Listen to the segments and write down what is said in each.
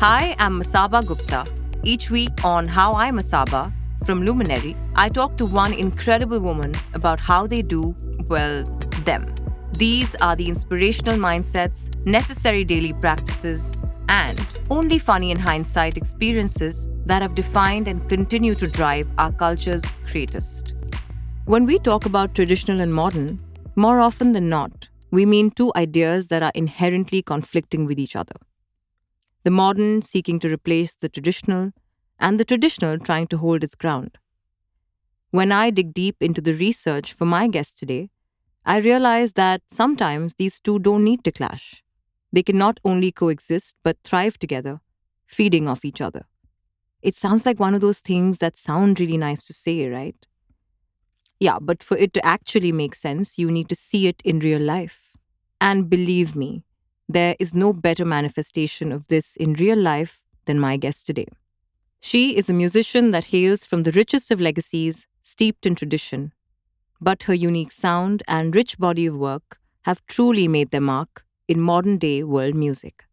Hi, I'm Masaba Gupta. Each week on How I Masaba from Luminary, I talk to one incredible woman about how they do, well, them. These are the inspirational mindsets, necessary daily practices, and only funny in hindsight experiences that have defined and continue to drive our culture's greatest. When we talk about traditional and modern, more often than not, we mean two ideas that are inherently conflicting with each other. The modern seeking to replace the traditional, and the traditional trying to hold its ground. When I dig deep into the research for my guest today, I realize that sometimes these two don't need to clash. They can not only coexist but thrive together, feeding off each other. It sounds like one of those things that sound really nice to say, right? Yeah, but for it to actually make sense, you need to see it in real life. And believe me, there is no better manifestation of this in real life than my guest today. She is a musician that hails from the richest of legacies, steeped in tradition. But her unique sound and rich body of work have truly made their mark in modern day world music.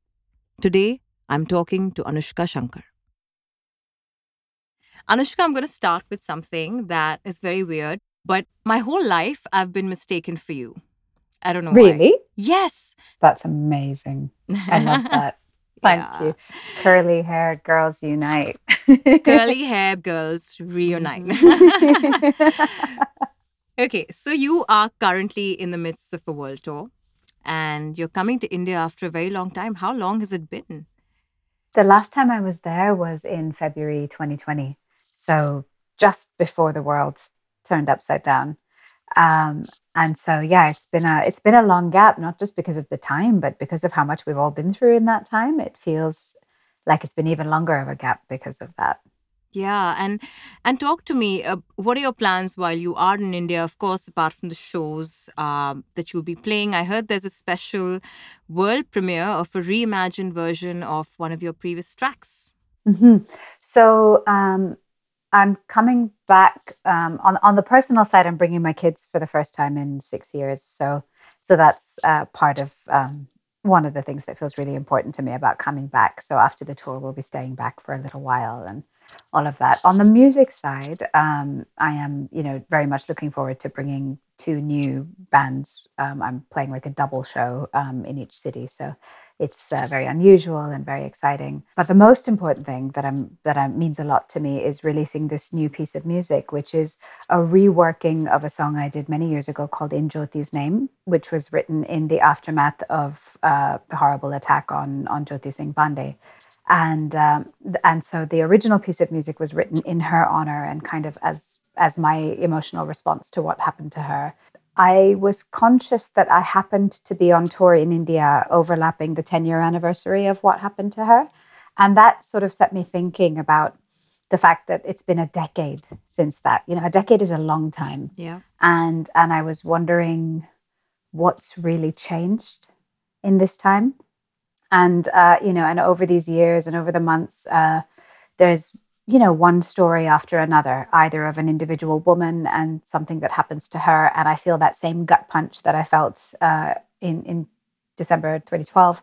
Today, I'm talking to Anoushka Shankar. Anoushka, I'm going to start with something that is very weird, but my whole life I've been mistaken for you. I don't know why. Really? Yes. That's amazing. I love that. Thank Yeah. you. Curly haired girls unite. Curly hair girls reunite. Mhm. okay, so you are currently in the midst of a world tour and you're coming to India after a very long time. How long has it been? the last time I was there was in February 2020. So just before the world turned upside down. Um, and so yeah, it's been a it's been a long gap, not just because of the time, but because of how much we've all been through in that time. It feels like it's been even longer of a gap because of that. Yeah, and and talk to me. Uh, what are your plans while you are in India? Of course, apart from the shows um, that you'll be playing, I heard there's a special world premiere of a reimagined version of one of your previous tracks. hmm So um, I'm coming back um, on on the personal side. I'm bringing my kids for the first time in six years. So so that's uh, part of um, one of the things that feels really important to me about coming back. So after the tour, we'll be staying back for a little while and all of that. On the music side, um, I am you know very much looking forward to bringing two new bands. Um, I'm playing like a double show um, in each city. So it's uh, very unusual and very exciting. But the most important thing that I'm that I, means a lot to me is releasing this new piece of music, which is a reworking of a song I did many years ago called "In Jyoti's Name," which was written in the aftermath of uh, the horrible attack on on Jyoti Singh Pandey. And um, and so the original piece of music was written in her honor and kind of as as my emotional response to what happened to her. I was conscious that I happened to be on tour in India overlapping the 10 year anniversary of what happened to her. And that sort of set me thinking about the fact that it's been a decade since that. You know, a decade is a long time. Yeah. And and I was wondering what's really changed in this time. And uh, you know, and over these years and over the months, uh, there's you know one story after another either of an individual woman and something that happens to her. And i feel that same gut punch that i felt uh, in in december 2012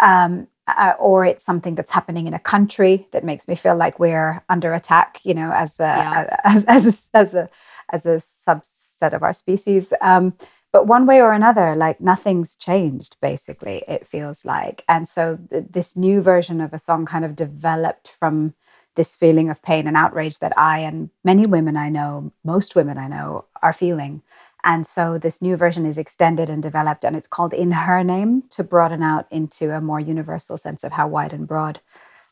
um, uh, or it's something that's happening in a country that makes me feel like we're under attack you know as Yeah. a, as as a, as a as a subset of our species. Um, but one way or another like nothing's changed basically it feels like. And so th- this new version of a song kind of developed from this feeling of pain and outrage that I and many women I know, most women I know, are feeling. And so this new version is extended and developed, and it's called In Her Name to broaden out into a more universal sense of how wide and broad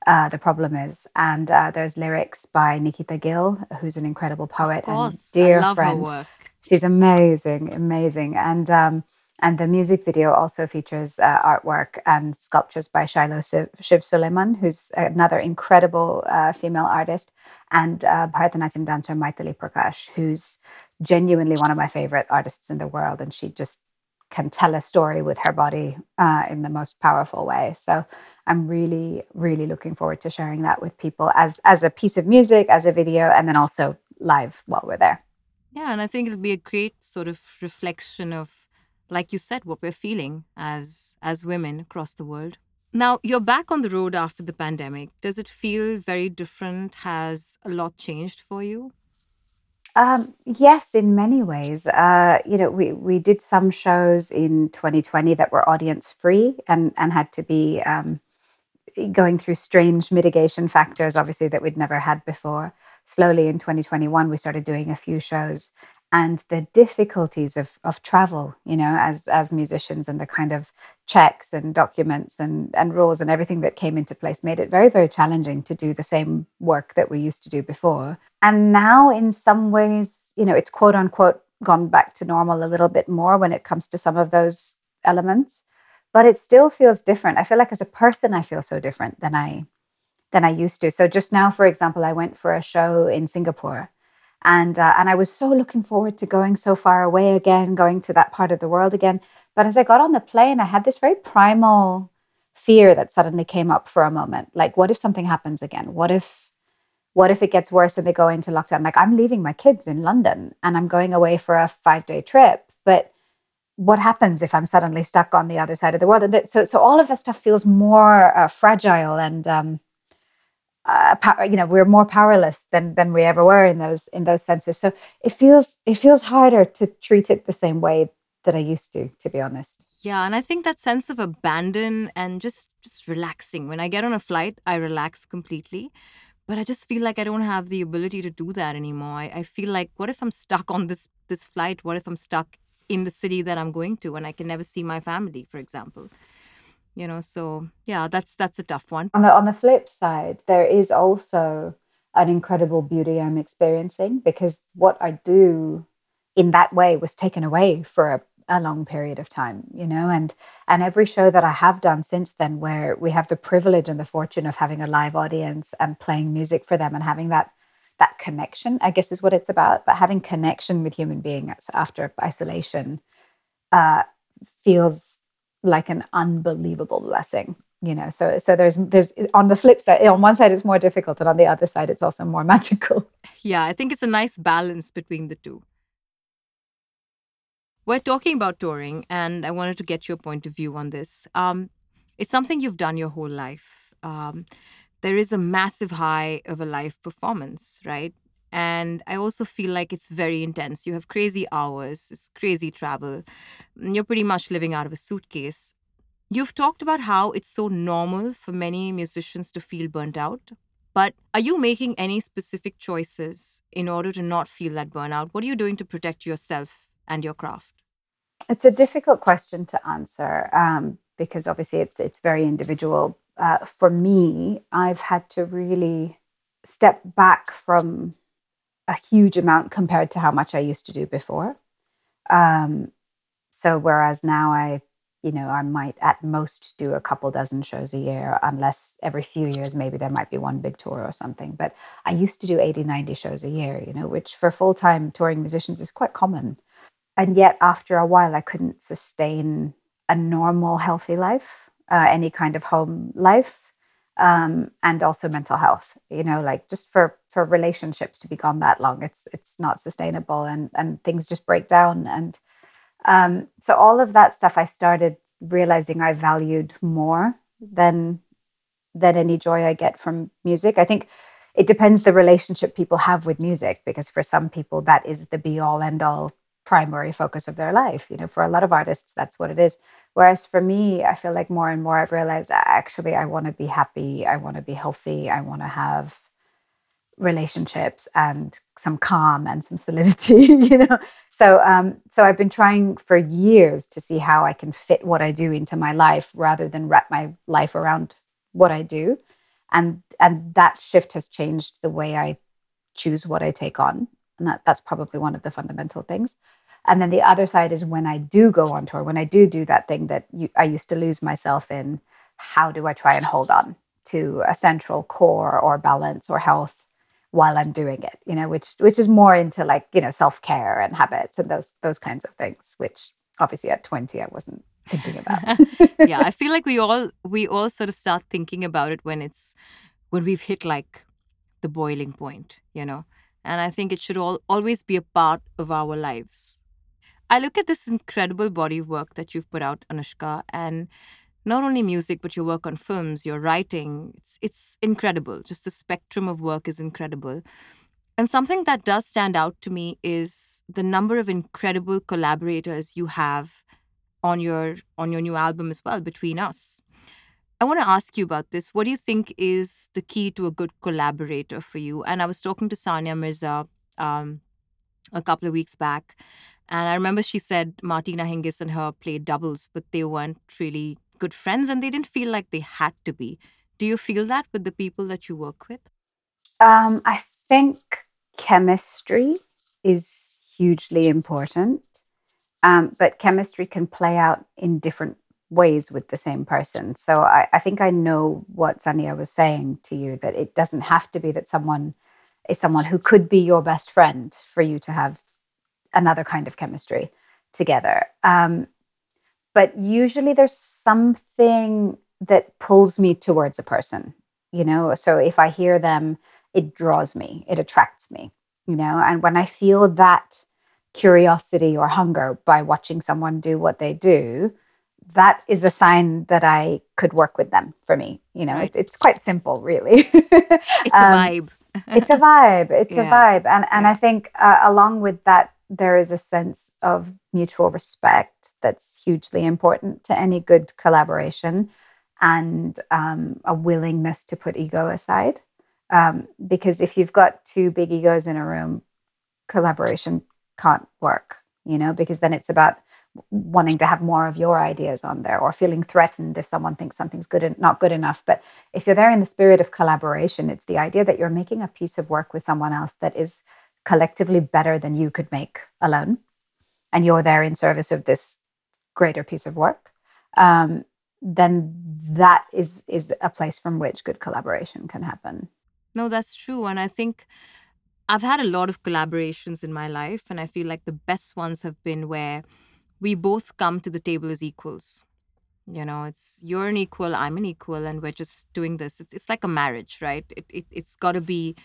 uh, the problem is. And uh, there's lyrics by Nikita Gill, who's an incredible poet and dear friend. She's amazing, amazing. And um, and the music video also features uh, artwork and sculptures by Shilo Shiv, Suleman, who's another incredible uh, female artist, and uh, Bharatanatyam dancer Maithili Prakash, who's genuinely one of my favorite artists in the world. And she just can tell a story with her body uh, in the most powerful way. So I'm really, really looking forward to sharing that with people as as a piece of music, as a video, and then also live while we're there. Yeah, and I think it'll be a great sort of reflection of, like you said, what we're feeling as as women across the world. Now, you're back on the road after the pandemic. Does it feel very different? Has a lot changed for you? Um, yes, in many ways. Uh, you know, we we did some shows in 2020 that were audience free and and had to be um, going through strange mitigation factors, obviously, that we'd never had before. Slowly in 2021, we started doing a few shows. And the difficulties of, of travel, you know, as as musicians and the kind of checks and documents and, and rules and everything that came into place made it very, very challenging to do the same work that we used to do before. And now, in some ways, you know, it's quote unquote gone back to normal a little bit more when it comes to some of those elements but it still feels different. I feel like as a person, I feel so different than I than I used to. So just now, for example, I went for a show in Singapore, and uh, and I was so looking forward to going so far away again, going to that part of the world again. But as I got on the plane, I had this very primal fear that suddenly came up for a moment. Like, what if something happens again? What if what if it gets worse and they go into lockdown? Like, I'm leaving my kids in London and I'm going away for a five day trip, but what happens if I'm suddenly stuck on the other side of the world? And so, so all of that stuff feels more uh, fragile and, um, uh, you know, we're more powerless than than we ever were in those in those senses. So it feels it feels harder to treat it the same way that I used to, to be honest. Yeah, and I think that sense of abandon and just just relaxing. When I get on a flight, I relax completely. But I just feel like I don't have the ability to do that anymore. I, I feel like what if I'm stuck on this this flight? What if I'm stuck in the city that I'm going to and I can never see my family, for example. You know, so yeah, that's that's a tough one. On the on the flip side, there is also an incredible beauty I'm experiencing because what I do in that way was taken away for a, a long period of time, you know, and and every show that I have done since then where we have the privilege and the fortune of having a live audience and playing music for them and having that that connection, I guess, is what it's about. But having connection with human beings after isolation uh, feels like an unbelievable blessing. You know, so so there's there's on the flip side, on one side it's more difficult, and on the other side it's also more magical. Yeah, I think it's a nice balance between the two. We're talking about touring, and I wanted to get your point of view on this. Um, it's something you've done your whole life. Um, there is a massive high of a live performance, right? And I also feel like it's very intense. You have crazy hours, it's crazy travel. You're pretty much living out of a suitcase. You've talked about how it's so normal for many musicians to feel burnt out. But are you making any specific choices in order to not feel that burnout? What are you doing to protect yourself and your craft? It's a difficult question to answer um, because obviously it's it's very individual uh, for me, I've had to really step back from a huge amount compared to how much I used to do before. Um, so whereas now I, you know, I might at most do a couple dozen shows a year, unless every few years maybe there might be one big tour or something. But I used to do 80, 90 shows a year, you know, which for full time touring musicians is quite common. And yet after a while, I couldn't sustain a normal, healthy life uh, any kind of home life um, and also mental health you know like just for for relationships to be gone that long it's it's not sustainable and and things just break down. And um, so all of that stuff i started realizing i valued more than than any joy i get from music. I think it depends the relationship people have with music because for some people that is the be all end all primary focus of their life you know for a lot of artists that's what it is Whereas for me, I feel like more and more I've realized actually I want to be happy, I want to be healthy, I want to have relationships and some calm and some solidity, you know. So um so I've been trying for years to see how I can fit what I do into my life rather than wrap my life around what I do. And and that shift has changed the way I choose what I take on. And that that's probably one of the fundamental things. And then the other side is when I do go on tour, when I do do that thing that you, I used to lose myself in, how do I try and hold on to a central core or balance or health while I'm doing it, you know, which which is more into like, you know, self-care and habits and those those kinds of things, which obviously at 20 I wasn't thinking about. yeah, I feel like we all we all sort of start thinking about it when it's when we've hit like the boiling point, you know. And I think it should all always be a part of our lives I look at this incredible body of work that you've put out, Anoushka, and not only music, but your work on films, your writing. It's, it's incredible. Just the spectrum of work is incredible. And something that does stand out to me is the number of incredible collaborators you have on your on your new album as well between us. I want to ask you about this. What do you think is the key to a good collaborator for you? And I was talking to Sania Mirza um, a couple of weeks back, and I remember she said Martina Hingis and her played doubles, but they weren't really good friends and they didn't feel like they had to be. Do you feel that with the people that you work with? Um, I think chemistry is hugely important, um, but chemistry can play out in different ways with the same person. So I, I think I know what Sania was saying to you that it doesn't have to be that someone is someone who could be your best friend for you to have another kind of chemistry together. Um, but usually there's something that pulls me towards a person, you know? So if I hear them, it draws me, it attracts me, you know? And when I feel that curiosity or hunger by watching someone do what they do, that is a sign that I could work with them for me. You know, Right. it, it's quite simple, really. It's a Um, vibe. it's a vibe. It's a vibe, and and Yeah. I think uh, along with that, there is a sense of mutual respect that's hugely important to any good collaboration, and um, a willingness to put ego aside. Um, because if you've got two big egos in a room, collaboration can't work. You know, because then it's about wanting to have more of your ideas on there or feeling threatened if someone thinks something's good and not good enough. But if you're there in the spirit of collaboration it's the idea that you're making a piece of work with someone else that is collectively better than you could make alone. And you're there in service of this greater piece of work. Um, then that is is a place from which good collaboration can happen. No, that's true. And I think I've had a lot of collaborations in my life, and I feel like the best ones have been where we both come to the table as equals. You know, it's you're an equal, I'm an equal, and we're just doing this. It's, it's like a marriage, right? It, it, it's got to be,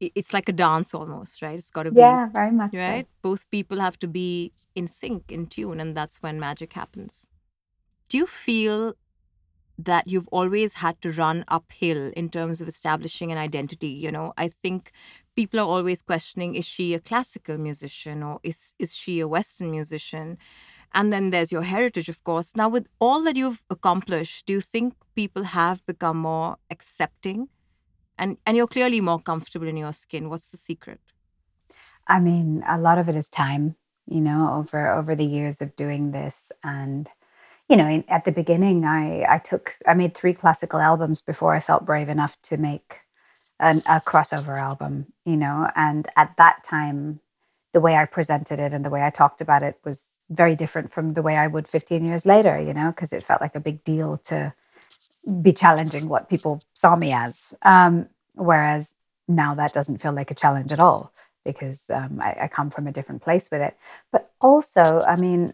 it's like a dance almost, right? It's got to be, yeah very much so. right? Both people have to be in sync, in tune, and that's when magic happens. Do you feel that you've always had to run uphill in terms of establishing an identity you know i think people are always questioning is she a classical musician or is is she a western musician? And then there's your heritage of course. Now with all that you've accomplished do you think people have become more accepting? And and you're clearly more comfortable in your skin. What's the secret? I mean, a lot of it is time, you know, over over the years of doing this, and you know, at the beginning, I I took I made three classical albums before I felt brave enough to make an, a crossover album, you know, and at that time, the way I presented it and the way I talked about it was very different from the way I would 15 years later, you know, because it felt like a big deal to be challenging what people saw me as. Um, whereas now that doesn't feel like a challenge at all because um, I, I come from a different place with it. But also, I mean,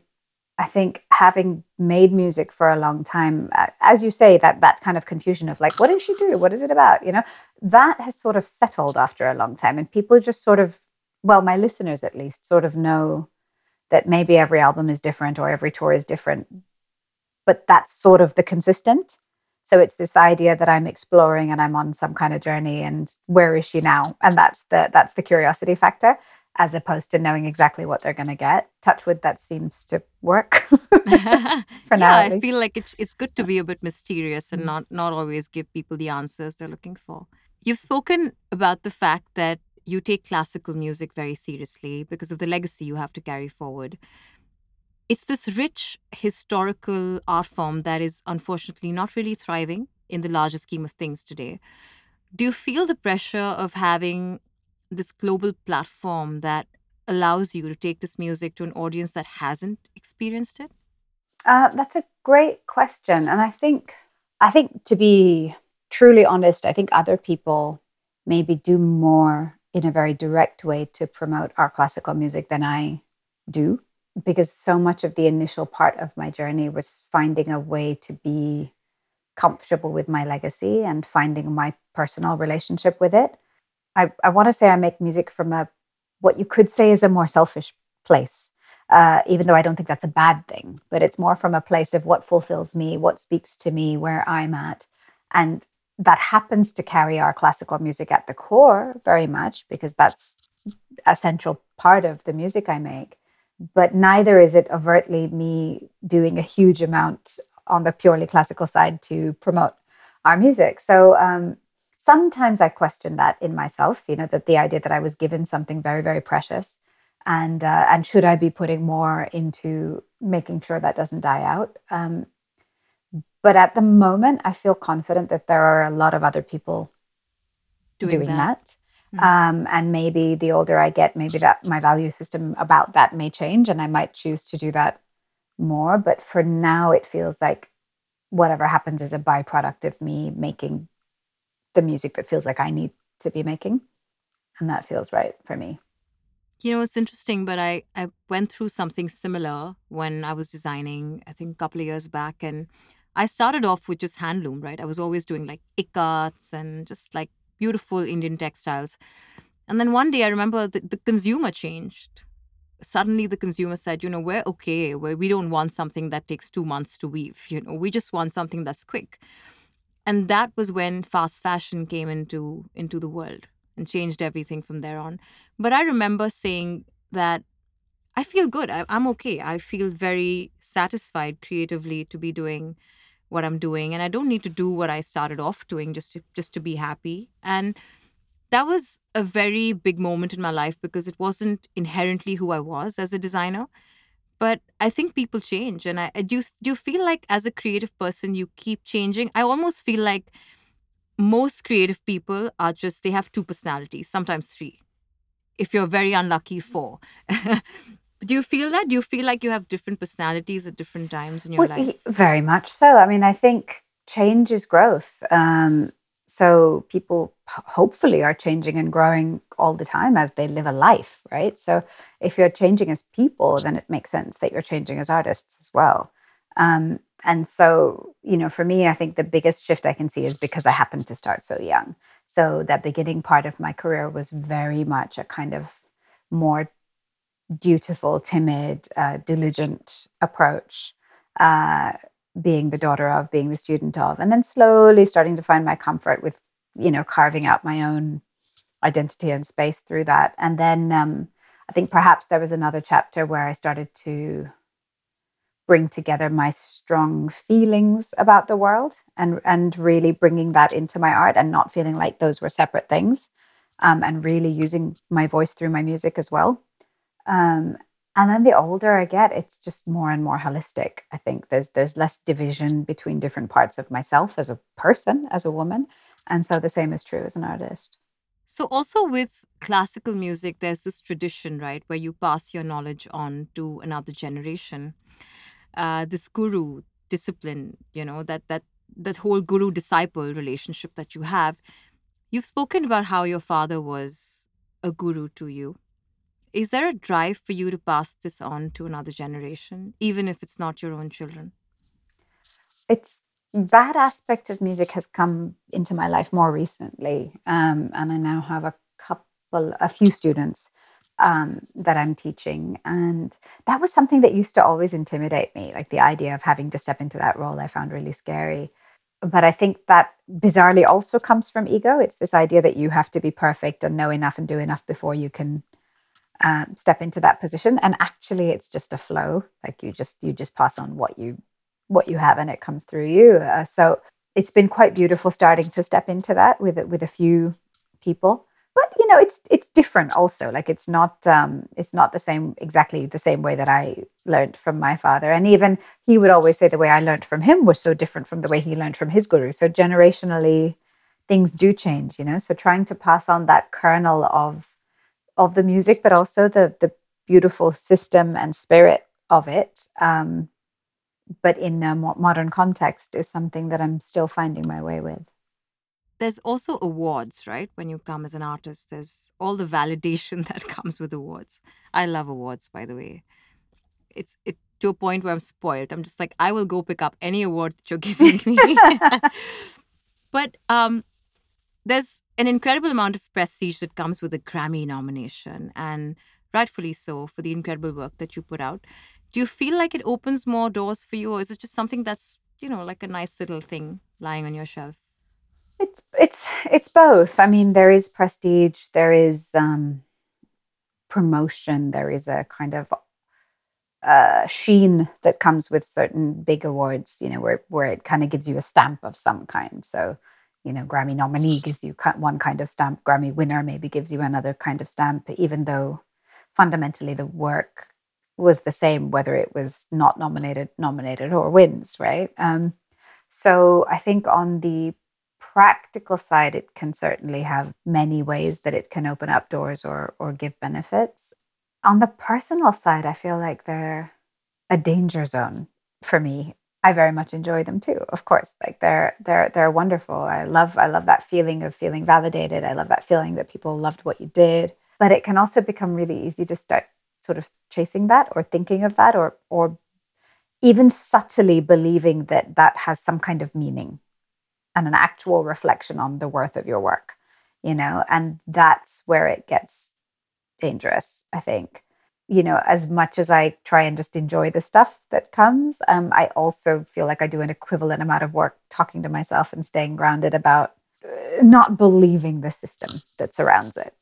I think having made music for a long time, uh, as you say, that that kind of confusion of like, what does she do? What is it about? You know, that has sort of settled after a long time, and people just sort of, well, my listeners at least, sort of know that maybe every album is different or every tour is different, but that's sort of the consistent. So it's this idea that I'm exploring and I'm on some kind of journey and where is she now? And that's the that's the curiosity factor as opposed to knowing exactly what they're going to get. Touch Touchwood that seems to work for now. yeah at i feel like it's, it's good to be a bit mysterious and Mm. not not always give people the answers they're looking for you've spoken about the fact that you take classical music very seriously because of the legacy you have to carry forward it's this rich historical art form that is unfortunately not really thriving in the larger scheme of things today do you feel the pressure of having this global platform that allows you to take this music to an audience that hasn't experienced it Uh, that's a great question, and I think I think to be truly honest, I think other people maybe do more in a very direct way to promote our classical music than I do, because so much of the initial part of my journey was finding a way to be comfortable with my legacy and finding my personal relationship with it. I, I want to say I make music from a what you could say is a more selfish place. uh, even though I don't think that's a bad thing. But it's more from a place of what fulfills me, what speaks to me, where I'm at. And that happens to carry our classical music at the core very much because that's a central part of the music I make. But neither is it overtly me doing a huge amount on the purely classical side to promote our music. So um, sometimes I question that in myself, you know, that the idea that I was given something very, very precious and uh, and should I be putting more into making sure that doesn't die out? Um, but at the moment, I feel confident that there are a lot of other people doing, doing that. that. Mm-hmm. Um, and maybe the older I get, maybe that my value system about that may change, and I might choose to do that more. But for now, it feels like whatever happens is a byproduct of me making the music that feels like I need to be making, and that feels right for me. You know, it's interesting, but I, I went through something similar when I was designing, I think a couple of years back. And I started off with just handloom, right? I was always doing like ikats and just like beautiful Indian textiles. And then one day I remember the, the consumer changed. Suddenly the consumer said, you know, we're okay, where we don't want something that takes two months to weave. You know, we just want something that's quick. And that was when fast fashion came into into the world and changed everything from there on. But I remember saying that I feel good. I, am okay. I feel very satisfied creatively to be doing what I'm doing, and I don't need to do what I started off doing just to, just to be happy. And that was a very big moment in my life because it wasn't inherently who I was as a designer. But I think people change, and I do. Do you feel like as a creative person you keep changing? I almost feel like most creative people are just they have two personalities, sometimes three. If you're very unlucky, four. do you feel that? Do you feel like you have different personalities at different times in your well, life? Very much so. I mean, I think change is growth. Um, so people hopefully are changing and growing all the time as they live a life, right? So if you're changing as people, then it makes sense that you're changing as artists as well. Um, and so, you know, for me, I think the biggest shift I can see is because I happened to start so young. So that beginning part of my career was very much a kind of more dutiful, timid, uh, diligent approach, uh, being the daughter of, being the student of, and then slowly starting to find my comfort with, you know, carving out my own identity and space through that. And then um, I think perhaps there was another chapter where I started to bring together my strong feelings about the world and and really bringing that into my art and not feeling like those were separate things um, and really using my voice through my music as well um, and then the older i get it's just more and more holistic i think there's there's less division between different parts of myself as a person as a woman and so the same is true as an artist so also with classical music there's this tradition right where you pass your knowledge on to another generation uh, this guru discipline, you know, that that that whole guru disciple relationship that you have. You've spoken about how your father was a guru to you. Is there a drive for you to pass this on to another generation, even if it's not your own children? It's that aspect of music has come into my life more recently, um, and I now have a couple, a few students um, that I'm teaching. And that was something that used to always intimidate me. Like the idea of having to step into that role, I found really scary. But I think that bizarrely also comes from ego. It's this idea that you have to be perfect and know enough and do enough before you can um, step into that position. And actually, it's just a flow. Like you just you just pass on what you what you have, and it comes through you. Uh, so it's been quite beautiful starting to step into that with with a few people but you know it's it's different also like it's not um it's not the same exactly the same way that i learned from my father and even he would always say the way i learned from him was so different from the way he learned from his guru so generationally things do change you know so trying to pass on that kernel of of the music but also the the beautiful system and spirit of it um but in a more modern context is something that i'm still finding my way with there's also awards, right? When you come as an artist, there's all the validation that comes with awards. I love awards, by the way. It's it to a point where I'm spoiled. I'm just like, I will go pick up any award that you're giving me. but um, there's an incredible amount of prestige that comes with a Grammy nomination. And rightfully so, for the incredible work that you put out. Do you feel like it opens more doors for you, or is it just something that's, you know, like a nice little thing lying on your shelf? It's it's it's both. I mean, there is prestige, there is um, promotion, there is a kind of uh, sheen that comes with certain big awards. You know, where where it kind of gives you a stamp of some kind. So, you know, Grammy nominee gives you one kind of stamp. Grammy winner maybe gives you another kind of stamp, even though fundamentally the work was the same whether it was not nominated, nominated or wins, right? Um, so I think on the practical side, it can certainly have many ways that it can open up doors or or give benefits. On the personal side, I feel like they're a danger zone for me. I very much enjoy them too, of course. Like they're they're they're wonderful. I love I love that feeling of feeling validated. I love that feeling that people loved what you did. But it can also become really easy to start sort of chasing that or thinking of that or or even subtly believing that that has some kind of meaning and an actual reflection on the worth of your work you know and that's where it gets dangerous i think you know as much as i try and just enjoy the stuff that comes um, i also feel like i do an equivalent amount of work talking to myself and staying grounded about uh, not believing the system that surrounds it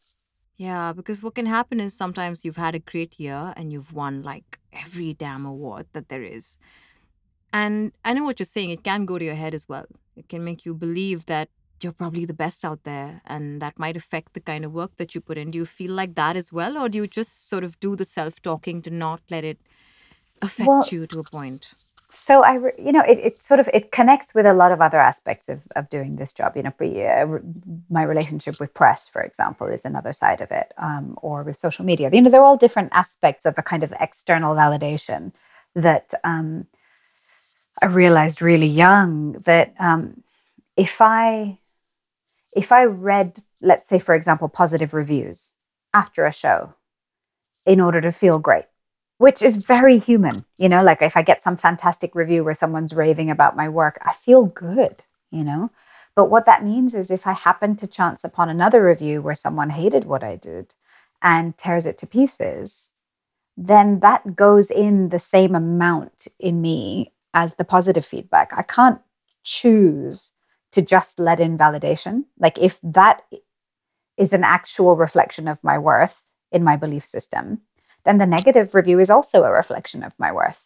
Yeah, because what can happen is sometimes you've had a great year and you've won like every damn award that there is. And I know what you're saying, it can go to your head as well. It can make you believe that you're probably the best out there, and that might affect the kind of work that you put in. Do you feel like that as well, or do you just sort of do the self talking to not let it affect well you to a point? so i re- you know it, it sort of it connects with a lot of other aspects of, of doing this job you know pre, uh, re- my relationship with press for example is another side of it um, or with social media you know they're all different aspects of a kind of external validation that um, i realized really young that um, if i if i read let's say for example positive reviews after a show in order to feel great which is very human. You know, like if I get some fantastic review where someone's raving about my work, I feel good, you know. But what that means is if I happen to chance upon another review where someone hated what I did and tears it to pieces, then that goes in the same amount in me as the positive feedback. I can't choose to just let in validation. Like if that is an actual reflection of my worth in my belief system, then the negative review is also a reflection of my worth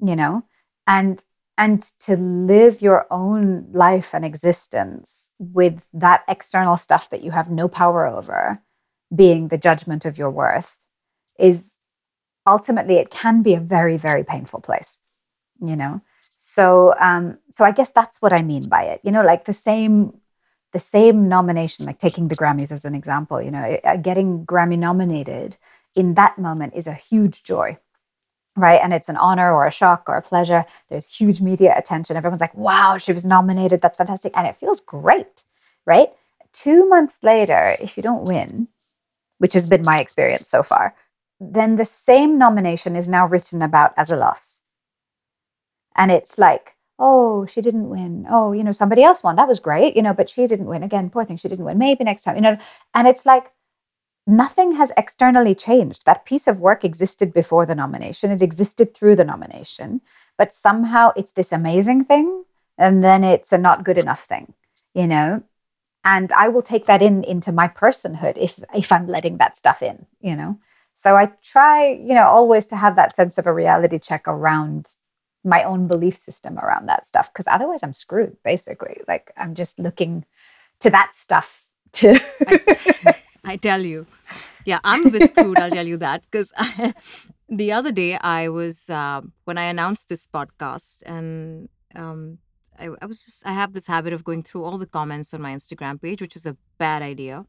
you know and and to live your own life and existence with that external stuff that you have no power over being the judgment of your worth is ultimately it can be a very very painful place you know so um so i guess that's what i mean by it. You know like the same the same nomination like taking the grammys as an example you know uh, getting grammy nominated in that moment is a huge joy right? And it's an honor or a shock or a pleasure. There's huge media attention. Everyone's like wow she was nominated. That's fantastic. And it feels great right? Two months later if you don't win which has been my experience so far then the same nomination is now written about as a loss and it's like oh she didn't win. Oh you know somebody else won. That was great you know but she didn't win. Again poor thing. She didn't win. Maybe next time you know? And it's like nothing has externally changed. That piece of work existed before the nomination, it existed through the nomination, but somehow it's this amazing thing and then it's a not good enough thing, you know? And I will take that in into my personhood if if I'm letting that stuff in, you know. So I try, you know, always to have that sense of a reality check around my own belief system around that stuff because otherwise I'm screwed basically. Like I'm just looking to that stuff to I, I tell you. Yeah, I'm a bit screwed, I'll tell you that. Because the other day, I was, uh, when I announced this podcast, and um, I, I was just, I have this habit of going through all the comments on my Instagram page, which is a bad idea.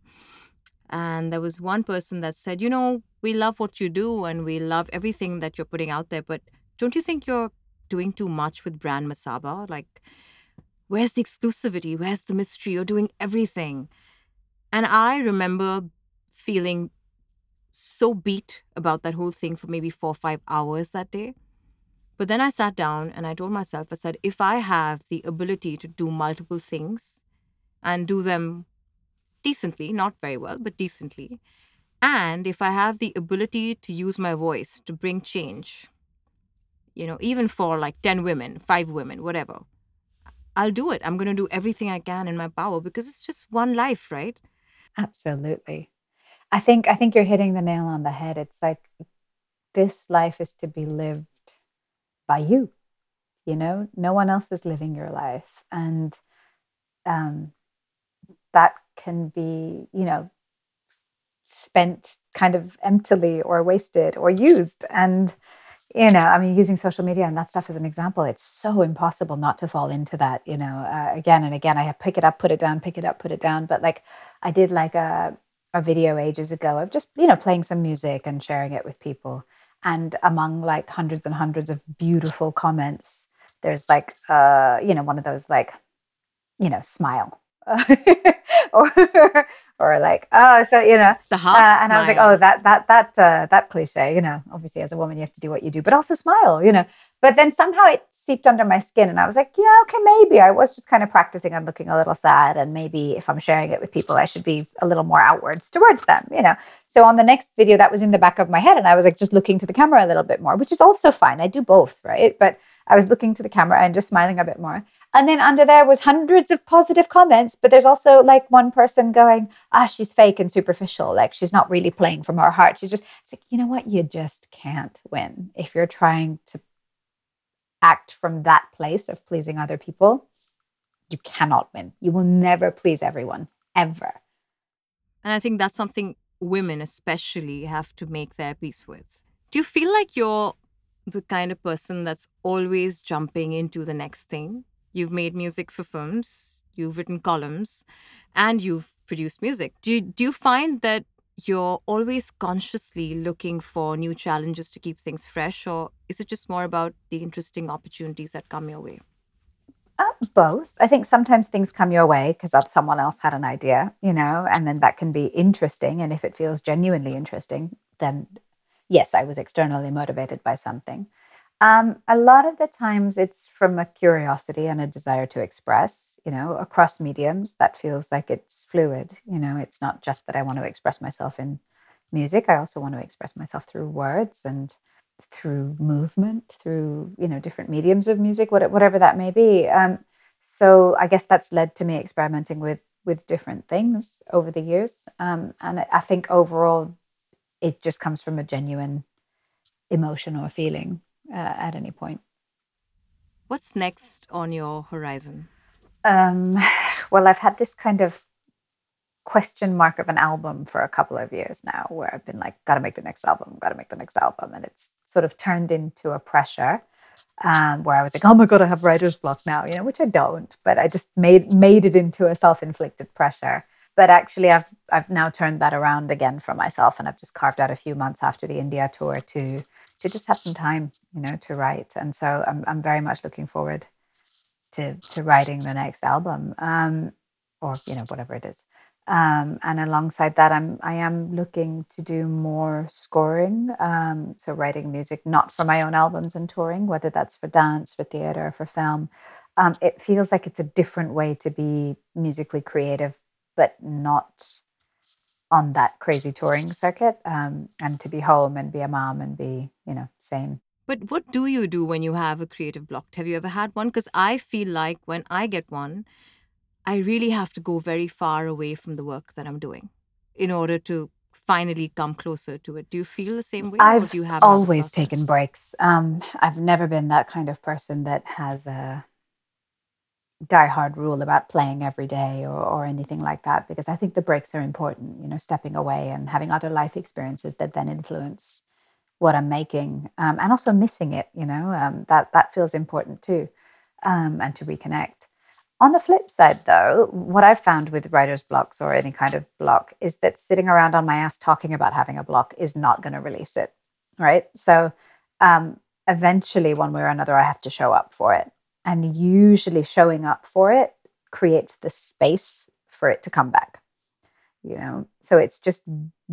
And there was one person that said, you know, we love what you do and we love everything that you're putting out there, but don't you think you're doing too much with brand Masaba? Like, where's the exclusivity? Where's the mystery? You're doing everything. And I remember feeling so beat about that whole thing for maybe four or five hours that day. But then I sat down and I told myself, I said, if I have the ability to do multiple things and do them decently, not very well, but decently, And if I have the ability to use my voice to bring change, you know, even for like 10 women, five women, whatever, I'll do it. I'm going to do everything I can in my power because it's just one life, right? Absolutely. I think I think you're hitting the nail on the head. It's like this life is to be lived by you. You know, no one else is living your life, and um, that can be, you know, spent kind of emptily or wasted or used. And you know, I mean, using social media and that stuff as an example, it's so impossible not to fall into that. You know, uh, again and again, I have pick it up, put it down, pick it up, put it down. But like, I did like a a video ages ago of just you know playing some music and sharing it with people and among like hundreds and hundreds of beautiful comments there's like uh you know one of those like you know smile or or like oh so you know The uh, half and I was like oh that that that uh, that cliche you know obviously as a woman you have to do what you do but also smile you know. But then somehow it seeped under my skin and I was like yeah okay maybe. I was just kind of practicing on looking a little sad and maybe if I'm sharing it with people I should be a little more outwards towards them you know. So on the next video that was in the back of my head and I was like just looking to the camera a little bit more which is also fine. I do both right? But I was looking to the camera and just smiling a bit more and then under there was hundreds of positive comments but there's also like one person going ah she's fake and superficial. Like she's not really playing from her heart. She's just it's like you know what? You just can't win if you're trying to act from that place of pleasing other people. You cannot win. You will never please everyone ever. And I think that's something women especially have to make their peace with. Do you feel like you're the kind of person that's always jumping into the next thing? You've made music for films, you've written columns, and you've produced music. Do you, do you find that you're always consciously looking for new challenges to keep things fresh, or is it just more about the interesting opportunities that come your way? Uh, both. I think sometimes things come your way because someone else had an idea, you know, and then that can be interesting. And if it feels genuinely interesting, then yes, I was externally motivated by something. Um, a lot of the times it's from a curiosity and a desire to express, you know, across mediums that feels like it's fluid. You know, it's not just that I want to express myself in music, I also want to express myself through words and through movement, through you know different mediums of music, whatever that may be. Um, so I guess that's led to me experimenting with with different things over the years, um, and I I think overall it just comes from a genuine emotion or feeling uh, at any point. What's next on your horizon? Um, well, I've had this kind of question mark of an album for a couple of years now where I've been like, gotta make the next album, gotta make the next album. And it's sort of turned into a pressure um, where I was like, oh my God, I have writer's block now, you know, which I don't, but I just made made it into a self-inflicted pressure. But actually I've I've now turned that around again for myself and I've just carved out a few months after the India tour to to just have some time, you know, to write. And so I'm I'm very much looking forward to to writing the next album um, or you know whatever it is um, and alongside that i'm i am looking to do more scoring um, so writing music not for my own albums and touring whether that's for dance for theater for film um, it feels like it's a different way to be musically creative but not on that crazy touring circuit um, and to be home and be a mom and be you know sane But what do you do when you have a creative block? Have you ever had one? Because I feel like when I get one, I really have to go very far away from the work that I'm doing in order to finally come closer to it. Do you feel the same way, or do I've you have always taken breaks. Um, I've never been that kind of person that has a diehard rule about playing every day or, or anything like that because I think the breaks are important, you know, stepping away and having other life experiences that then influence what I'm making um, and also missing it, you know, um, that, that feels important too um, and to reconnect. On the flip side, though, what I've found with writer's blocks or any kind of block is that sitting around on my ass talking about having a block is not going to release it, right? So, um, eventually, one way or another, I have to show up for it. And usually, showing up for it creates the space for it to come back, you know? So, it's just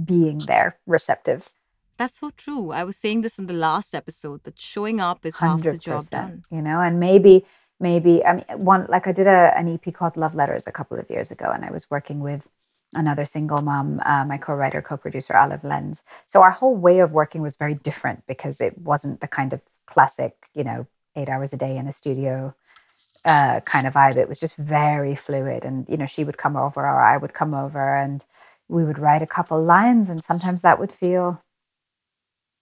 being there, receptive. That's so true. I was saying this in the last episode that showing up is half the job done. you know, and maybe, maybe, I mean, one, like I did a, an EP called Love Letters a couple of years ago, and I was working with another single mom, uh, my co-writer, co-producer Alev Lenz. So our whole way of working was very different because it wasn't the kind of classic, you know, eight hours a day in a studio uh, kind of vibe. It was just very fluid, and you know, she would come over or I would come over, and we would write a couple lines, and sometimes that would feel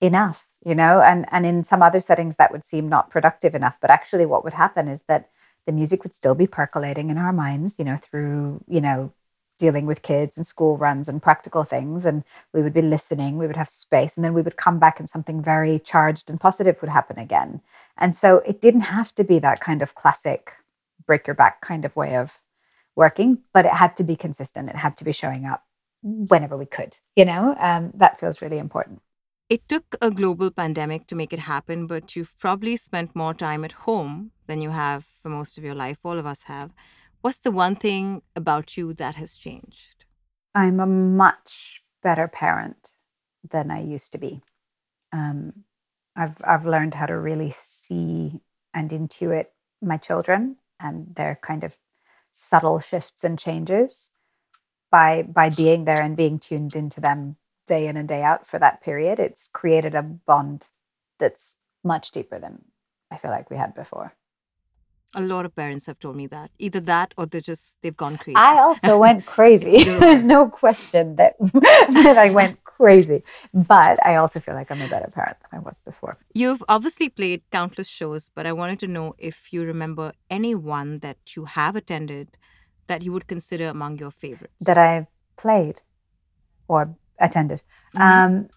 enough, you know, and and in some other settings that would seem not productive enough. But actually, what would happen is that the music would still be percolating in our minds, you know, through you know dealing with kids and school runs and practical things and we would be listening we would have space and then we would come back and something very charged and positive would happen again. And so it didn't have to be that kind of classic break your back kind of way of working but it had to be consistent. It had to be showing up whenever we could you know? Um, that feels really important. It took a global pandemic to make it happen but you've probably spent more time at home than you have for most of your life all of us have What's the one thing about you that has changed? I'm a much better parent than I used to be. Um, I've I've learned how to really see and intuit my children and their kind of subtle shifts and changes by by being there and being tuned into them day in and day out for that period. It's created a bond that's much deeper than I feel like we had before. A lot of parents have told me that. Either that or they're just they've gone crazy. I also went crazy. There's no question that that I went crazy. But I also feel like I'm a better parent than I was before. You've obviously played countless shows, but I wanted to know if you remember any one that you have attended that you would consider among your favorites. That I've played or attended. Mm-hmm. Um,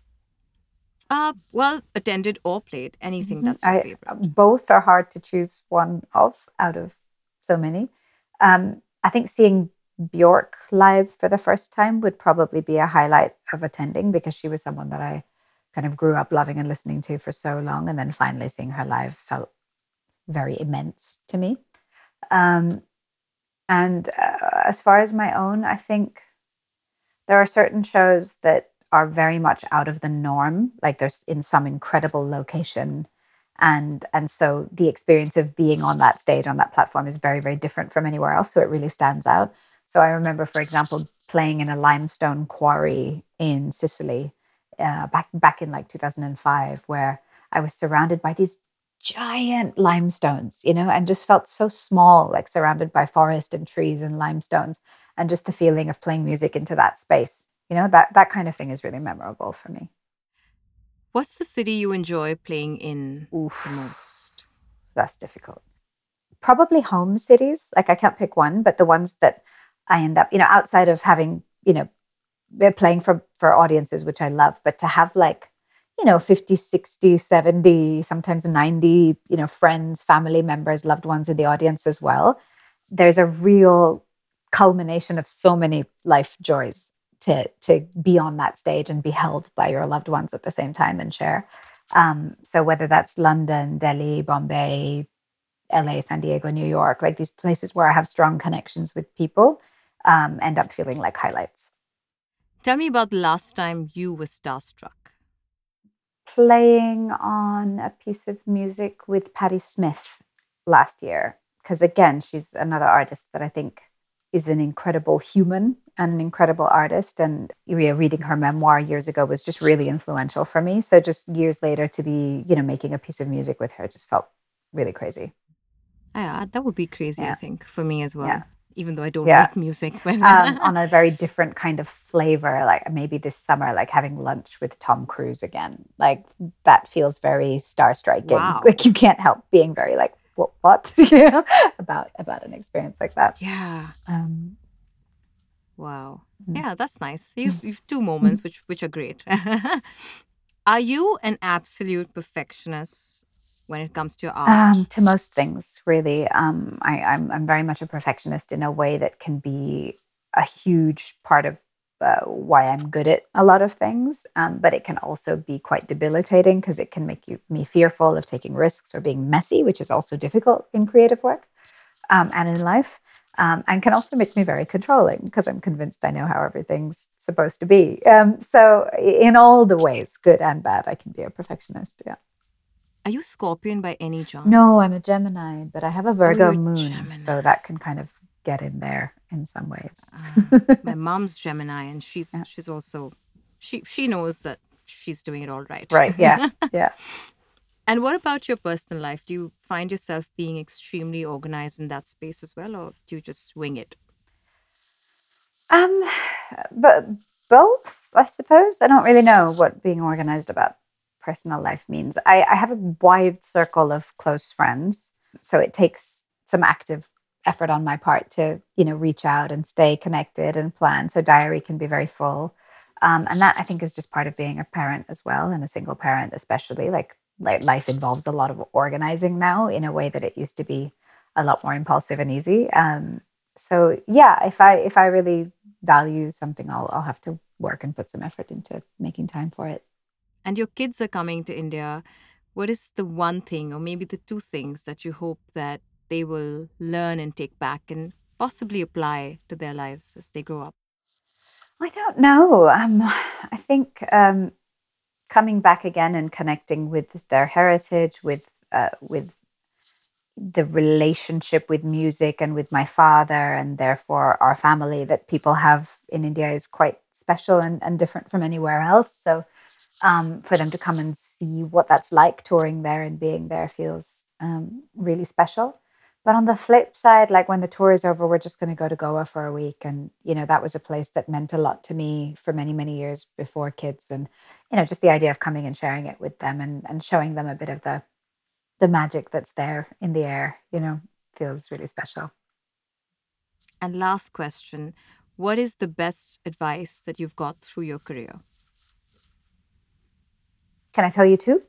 uh, well, attended or played, anything mm-hmm. that's your I, favorite. Both are hard to choose one of out of so many. Um, I think seeing Bjork live for the first time would probably be a highlight of attending because she was someone that I kind of grew up loving and listening to for so long. And then finally seeing her live felt very immense to me. Um, and uh, as far as my own, I think there are certain shows that are very much out of the norm. Like there's in some incredible location. And and so the experience of being on that stage on that platform is very very different from anywhere else. So it really stands out. So i remember for example playing in a limestone quarry in sicily uh, back back in like 2005 where i was surrounded by these giant limestones you know and just felt so small like surrounded by forest and trees and limestones and just the feeling of playing music into that space you know that that kind of thing is really memorable for me. What's the city you enjoy playing in Oof, the most? That's difficult. Probably home cities. Like i can't pick one but the ones that i end up you know outside of having you know playing for for audiences which i love but to have like you know 50 60 70 sometimes 90 you know friends family members loved ones in the audience as well there's a real culmination of so many life joys to to be on that stage and be held by your loved ones at the same time and share. Um, so whether that's London, Delhi, Bombay, LA, San Diego, New York, like these places where I have strong connections with people, um, end up feeling like highlights. Tell me about the last time you were starstruck. Playing on a piece of music with Patti Smith last year, because again, she's another artist that I think is an incredible human and an incredible artist. And reading her memoir years ago was just really influential for me. So just years later to be, you know, making a piece of music with her just felt really crazy. Yeah, that would be crazy, yeah. I think, for me as well. Yeah. Even though I don't yeah. make music, but um, on a very different kind of flavor, like maybe this summer, like having lunch with Tom Cruise again, like that feels very star striking. Wow. Like you can't help being very like, what, what you know, about about an experience like that. Yeah. Um, wow. Mm-hmm. Yeah, that's nice. You've, you've two moments which which are great. are you an absolute perfectionist when it comes to your art? Um, to most things, really. Um, I, I'm I'm very much a perfectionist in a way that can be a huge part of uh, why I'm good at a lot of things, um, but it can also be quite debilitating because it can make you me fearful of taking risks or being messy, which is also difficult in creative work um, and in life, um, and can also make me very controlling because I'm convinced I know how everything's supposed to be. Um, so, in all the ways, good and bad, I can be a perfectionist. Yeah. Are you Scorpion by any chance? No, I'm a Gemini, but I have a Virgo oh, moon, Gemini. so that can kind of get in there in some ways. Uh, my mom's Gemini, and she's Yeah. she's also she she knows that she's doing it all right. right. Yeah. Yeah. And what about your personal life? Do you find yourself being extremely organized in that space as well, or do you just wing it? Um, but both, I suppose. I don't really know what being organized about personal life means. I, I have a wide circle of close friends, so it takes some active effort on my part to, you know, reach out and stay connected and plan. So diary can be very full, um, and that I think is just part of being a parent as well, and a single parent especially. Like, like life involves a lot of organizing now in a way that it used to be a lot more impulsive and easy. Um, so yeah, if I if I really value something, I'll I'll have to work and put some effort into making time for it. And your kids are coming to India. What is the one thing, or maybe the two things, that you hope that they will learn and take back and possibly apply to their lives as they grow up? I don't know. Um, I think um, coming back again and connecting with their heritage, with uh, with the relationship with music and with my father, and therefore our family that people have in India is quite special and, and different from anywhere else. So um, for them to come and see what that's like touring there and being there feels um, really special. But on the flip side, like when the tour is over, we're just going to go to Goa for a week. And, you know, that was a place that meant a lot to me for many, many years before kids. And, you know, just the idea of coming and sharing it with them and, and showing them a bit of the, the magic that's there in the air, you know, feels really special. And last question What is the best advice that you've got through your career? Can I tell you two?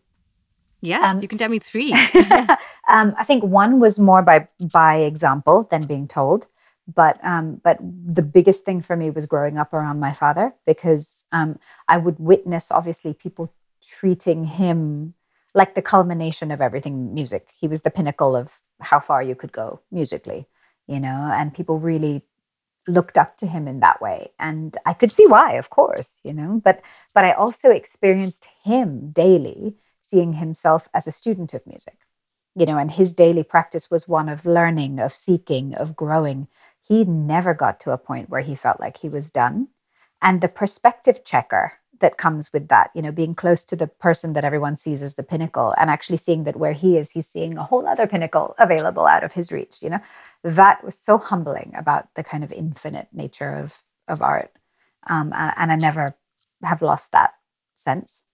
Yes, Um, you can tell me three. um, I think one was more by by example than being told, but um, but the biggest thing for me was growing up around my father because um, I would witness obviously people treating him like the culmination of everything music. He was the pinnacle of how far you could go musically, you know, and people really looked up to him in that way and i could see why of course you know but but i also experienced him daily seeing himself as a student of music. You know and his daily practice was one of learning of seeking of growing. He never got to a point where he felt like he was done. And the perspective checker that comes with that you know being close to the person that everyone sees as the pinnacle and actually seeing that where he is he's seeing a whole other pinnacle available out of his reach you know that was so humbling about the kind of infinite nature of of art. Um, a- and i never have lost that sense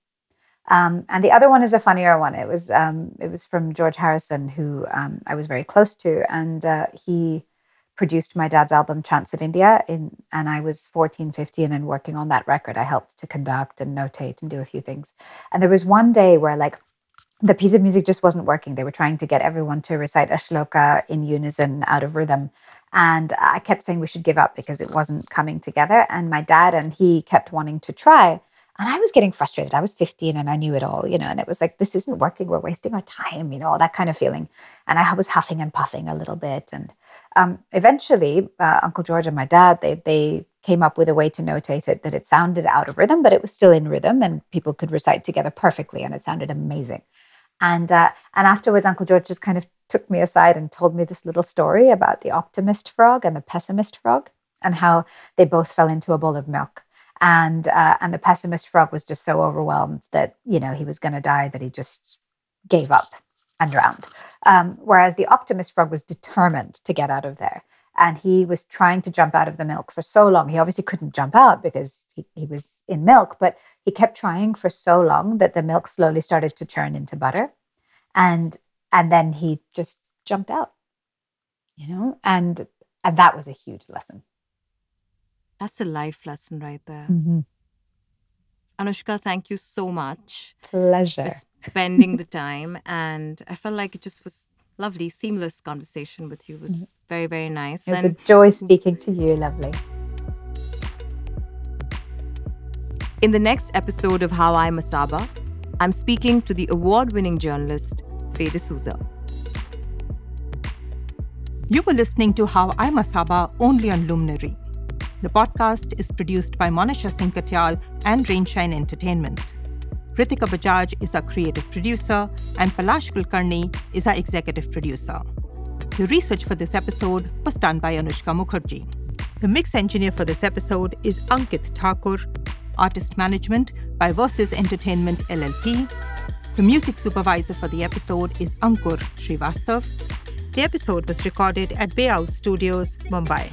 um, and the other one is a funnier one. It was um, it was from George Harrison, who um, I was very close to, and uh, he produced my dad's album Chants of India. In and I was 14, 15 and working on that record. I helped to conduct and notate and do a few things. And there was one day where like the piece of music just wasn't working. They were trying to get everyone to recite a shloka in unison out of rhythm. And I kept saying we should give up because it wasn't coming together. And my dad and he kept wanting to try. And I was getting frustrated. I was 15 and I knew it all, you know, and it was like, this isn't working. We're wasting our time, you know, all that kind of feeling. And I was huffing and puffing a little bit. And um, eventually, uh, Uncle George and my dad, they, they came up with a way to notate it that it sounded out of rhythm, but it was still in rhythm and people could recite together perfectly. And it sounded amazing. And uh, and afterwards, Uncle George just kind of took me aside and told me this little story about the optimist frog and the pessimist frog, and how they both fell into a bowl of milk. And uh, and the pessimist frog was just so overwhelmed that you know he was going to die that he just gave up and drowned. Um, whereas the optimist frog was determined to get out of there. And he was trying to jump out of the milk for so long. He obviously couldn't jump out because he, he was in milk, but he kept trying for so long that the milk slowly started to churn into butter. And and then he just jumped out. You know, and and that was a huge lesson. That's a life lesson right there. Mm-hmm. Anoushka, thank you so much Pleasure. for spending the time. And I felt like it just was lovely, seamless conversation with you. It was very, very nice. It was and a joy speaking to you. Lovely. in the next episode of How I Masaba, I'm speaking to the award winning journalist, Faye D'Souza. You were listening to How I Masaba only on Luminary. The podcast is produced by Monisha Singh Katyal and Rainshine Entertainment. Ritika Bajaj is our creative producer, and Palash Kulkarni is our executive producer. The research for this episode was done by Anushka Mukherjee. The mix engineer for this episode is Ankit Thakur. Artist management by Versus Entertainment LLP. The music supervisor for the episode is Ankur Srivastav. The episode was recorded at Bay Owl Studios, Mumbai.